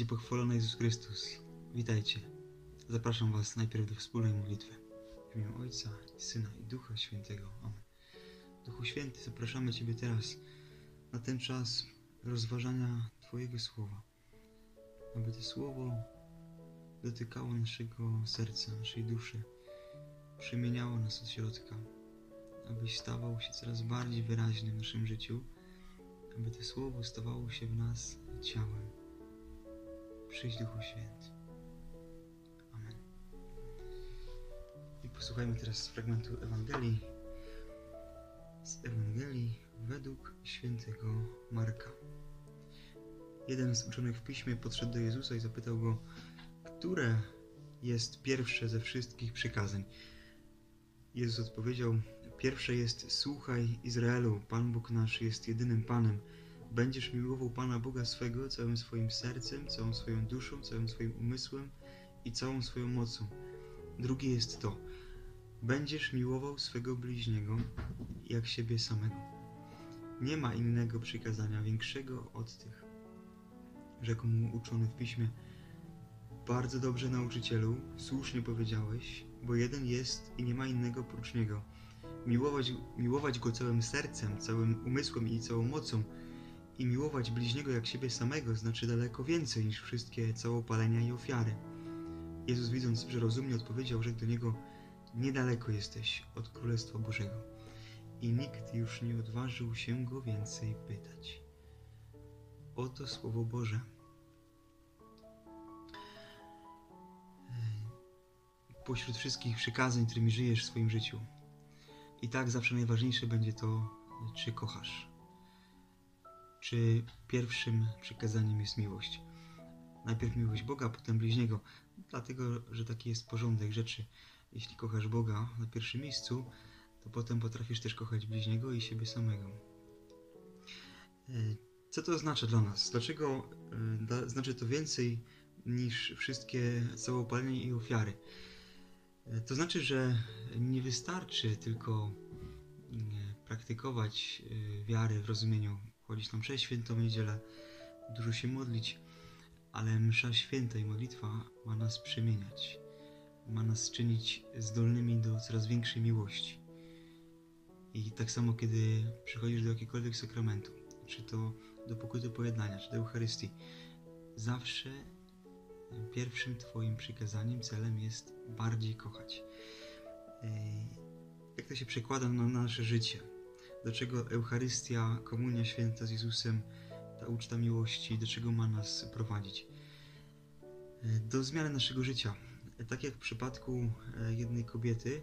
będzie pochwalony Jezus Chrystus. Witajcie. Zapraszam Was najpierw do wspólnej modlitwy. W imię Ojca, Syna i Ducha Świętego. Amen. Duchu Święty, zapraszamy Ciebie teraz na ten czas rozważania Twojego Słowa. Aby to Słowo dotykało naszego serca, naszej duszy, przemieniało nas od środka, abyś stawał się coraz bardziej wyraźny w naszym życiu, aby to Słowo stawało się w nas ciałem. Przyjdź Duchu Święty. Amen. I posłuchajmy teraz z fragmentu Ewangelii. Z Ewangelii według świętego Marka. Jeden z uczonych w piśmie podszedł do Jezusa i zapytał go, które jest pierwsze ze wszystkich przykazań. Jezus odpowiedział: Pierwsze jest: Słuchaj, Izraelu, Pan Bóg nasz jest jedynym Panem. Będziesz miłował Pana Boga swego całym swoim sercem, całą swoją duszą, całym swoim umysłem i całą swoją mocą. Drugie jest to: Będziesz miłował swego bliźniego jak siebie samego. Nie ma innego przykazania większego od tych. Rzekł mu uczony w piśmie: Bardzo dobrze, nauczycielu, słusznie powiedziałeś, bo jeden jest i nie ma innego prócz niego. Miłować, miłować go całym sercem, całym umysłem i całą mocą i miłować bliźniego jak siebie samego znaczy daleko więcej niż wszystkie całopalenia i ofiary. Jezus widząc, że rozumnie odpowiedział, rzekł do niego Niedaleko jesteś od Królestwa Bożego. I nikt już nie odważył się go więcej pytać. Oto Słowo Boże. Pośród wszystkich przykazań, którymi żyjesz w swoim życiu. I tak zawsze najważniejsze będzie to, czy kochasz. Czy pierwszym przykazaniem jest miłość. Najpierw miłość Boga, potem bliźniego. Dlatego, że taki jest porządek rzeczy. Jeśli kochasz Boga na pierwszym miejscu, to potem potrafisz też kochać bliźniego i siebie samego. E, co to oznacza dla nas? Dlaczego e, znaczy to więcej niż wszystkie całopalenie i ofiary? E, to znaczy, że nie wystarczy tylko praktykować wiary w rozumieniu, chodzić na mszę świętą niedzielę, dużo się modlić, ale msza święta i modlitwa ma nas przemieniać ma nas czynić zdolnymi do coraz większej miłości. I tak samo, kiedy przychodzisz do jakiegokolwiek sakramentu, czy to do pokuty pojednania, czy do Eucharystii, zawsze pierwszym Twoim przykazaniem, celem jest bardziej kochać. Jak to się przekłada na nasze życie? Do czego Eucharystia, Komunia Święta z Jezusem, ta uczta miłości, do czego ma nas prowadzić? Do zmiany naszego życia, tak jak w przypadku e, jednej kobiety,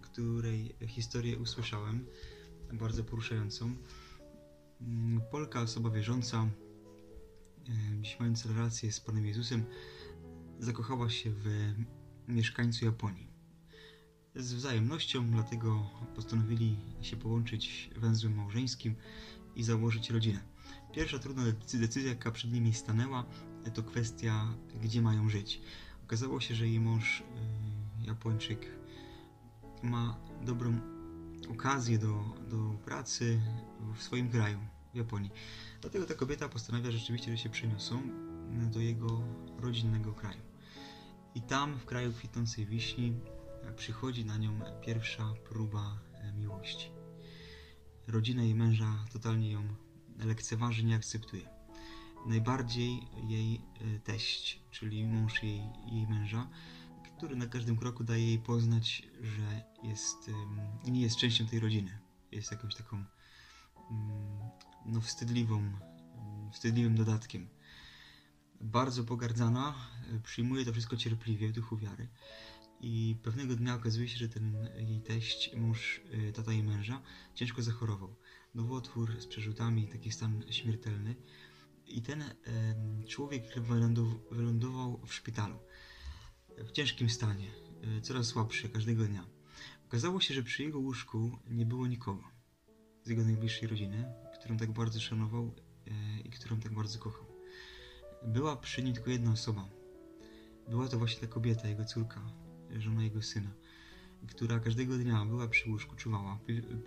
której historię usłyszałem, bardzo poruszającą. Mm, Polka, osoba wierząca, e, dziś mając relację z Panem Jezusem, zakochała się w mieszkańcu Japonii. Z wzajemnością, dlatego postanowili się połączyć węzłem małżeńskim i założyć rodzinę. Pierwsza trudna decyzja, jaka przed nimi stanęła, to kwestia, gdzie mają żyć. Okazało się, że jej mąż, y, Japończyk, ma dobrą okazję do, do pracy w swoim kraju, w Japonii. Dlatego ta kobieta postanawia rzeczywiście, że się przeniosą do jego rodzinnego kraju. I tam, w kraju kwitnącej wiśni, przychodzi na nią pierwsza próba e, miłości. Rodzina jej męża totalnie ją lekceważy, nie akceptuje najbardziej jej e, teść, czyli mąż jej, jej męża, który na każdym kroku daje jej poznać, że jest, nie jest częścią tej rodziny. Jest jakąś taką mm, no, wstydliwą, mm, wstydliwym dodatkiem. Bardzo pogardzana, e, przyjmuje to wszystko cierpliwie w duchu wiary. I pewnego dnia okazuje się, że ten jej teść, mąż, e, tata jej męża, ciężko zachorował. Nowotwór z przerzutami, taki stan śmiertelny. I ten człowiek wylądował w szpitalu w ciężkim stanie, e, coraz słabszy każdego dnia. Okazało się, że przy jego łóżku nie było nikogo z jego najbliższej rodziny, którą tak bardzo szanował e, i którą tak bardzo kochał. Była przy nim tylko jedna osoba. Była to właśnie ta kobieta, jego córka, żona jego syna, która każdego dnia była przy łóżku, czuwała,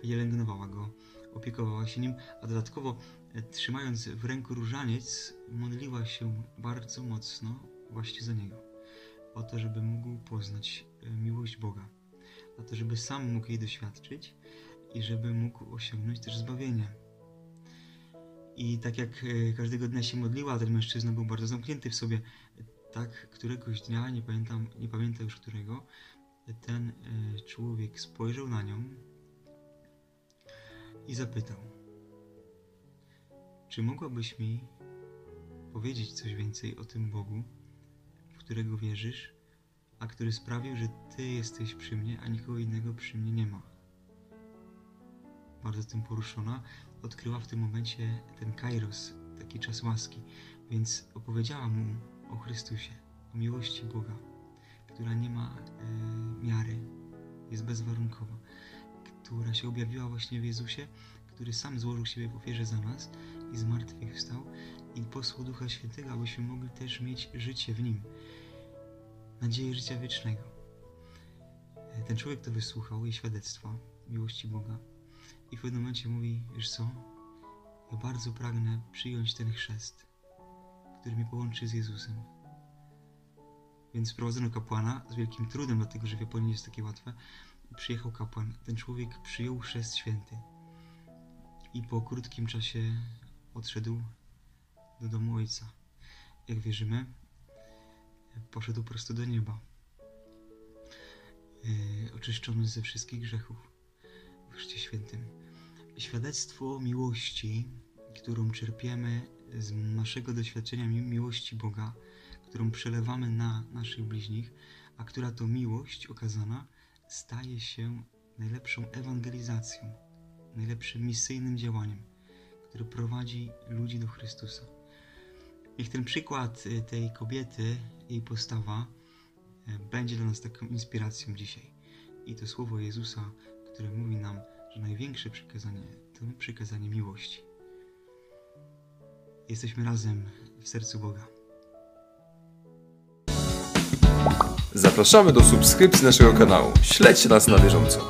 pielęgnowała go, opiekowała się nim, a dodatkowo e, trzymając w ręku różaniec, modliła się bardzo mocno właśnie za niego. O to, żeby mógł poznać e, miłość Boga. O to, żeby sam mógł jej doświadczyć i żeby mógł osiągnąć też zbawienie. I tak jak e, każdego dnia się modliła, ten mężczyzna był bardzo zamknięty w sobie. Tak, któregoś dnia, nie pamiętam, nie pamiętam już którego, ten e, człowiek spojrzał na nią i zapytał: Czy mogłabyś mi powiedzieć coś więcej o tym Bogu, w którego wierzysz, a który sprawił, że Ty jesteś przy mnie, a nikogo innego przy mnie nie ma? Bardzo tym poruszona, odkryła w tym momencie ten kairos, taki czas łaski, więc opowiedziała mu o Chrystusie, o miłości Boga, która nie ma e, miary, jest bezwarunkowa, która się objawiła właśnie w Jezusie, który sam złożył siebie w ofierze za nas i zmartwychwstał i posłał Ducha Świętego, abyśmy mogli też mieć życie w Nim, nadzieję życia wiecznego. E, Ten człowiek to wysłuchał jej świadectwa miłości Boga i w pewnym momencie mówi, wiesz co, ja bardzo pragnę przyjąć ten chrzest, który mnie połączy z Jezusem. Więc sprowadzono kapłana z wielkim trudem, dlatego że w Japonii nie jest takie łatwe. Przyjechał kapłan. Ten człowiek przyjął chrzest święty. I po krótkim czasie odszedł do domu ojca. Jak wierzymy, poszedł prosto do nieba. Yy, oczyszczony ze wszystkich grzechów w Chrzcie Świętym. Świadectwo miłości, którą czerpiemy z naszego doświadczenia mi- miłości Boga, którą przelewamy na naszych bliźnich, a która to miłość okazana staje się najlepszą ewangelizacją, najlepszym misyjnym działaniem, które prowadzi ludzi do Chrystusa. Niech ten przykład y, tej kobiety, jej postawa y, będzie dla nas taką inspiracją dzisiaj. I to słowo Jezusa, które mówi nam, że największe przykazanie to przykazanie miłości. Jesteśmy razem w sercu Boga. Zapraszamy do subskrypcji naszego kanału. Śledźcie nas na bieżąco.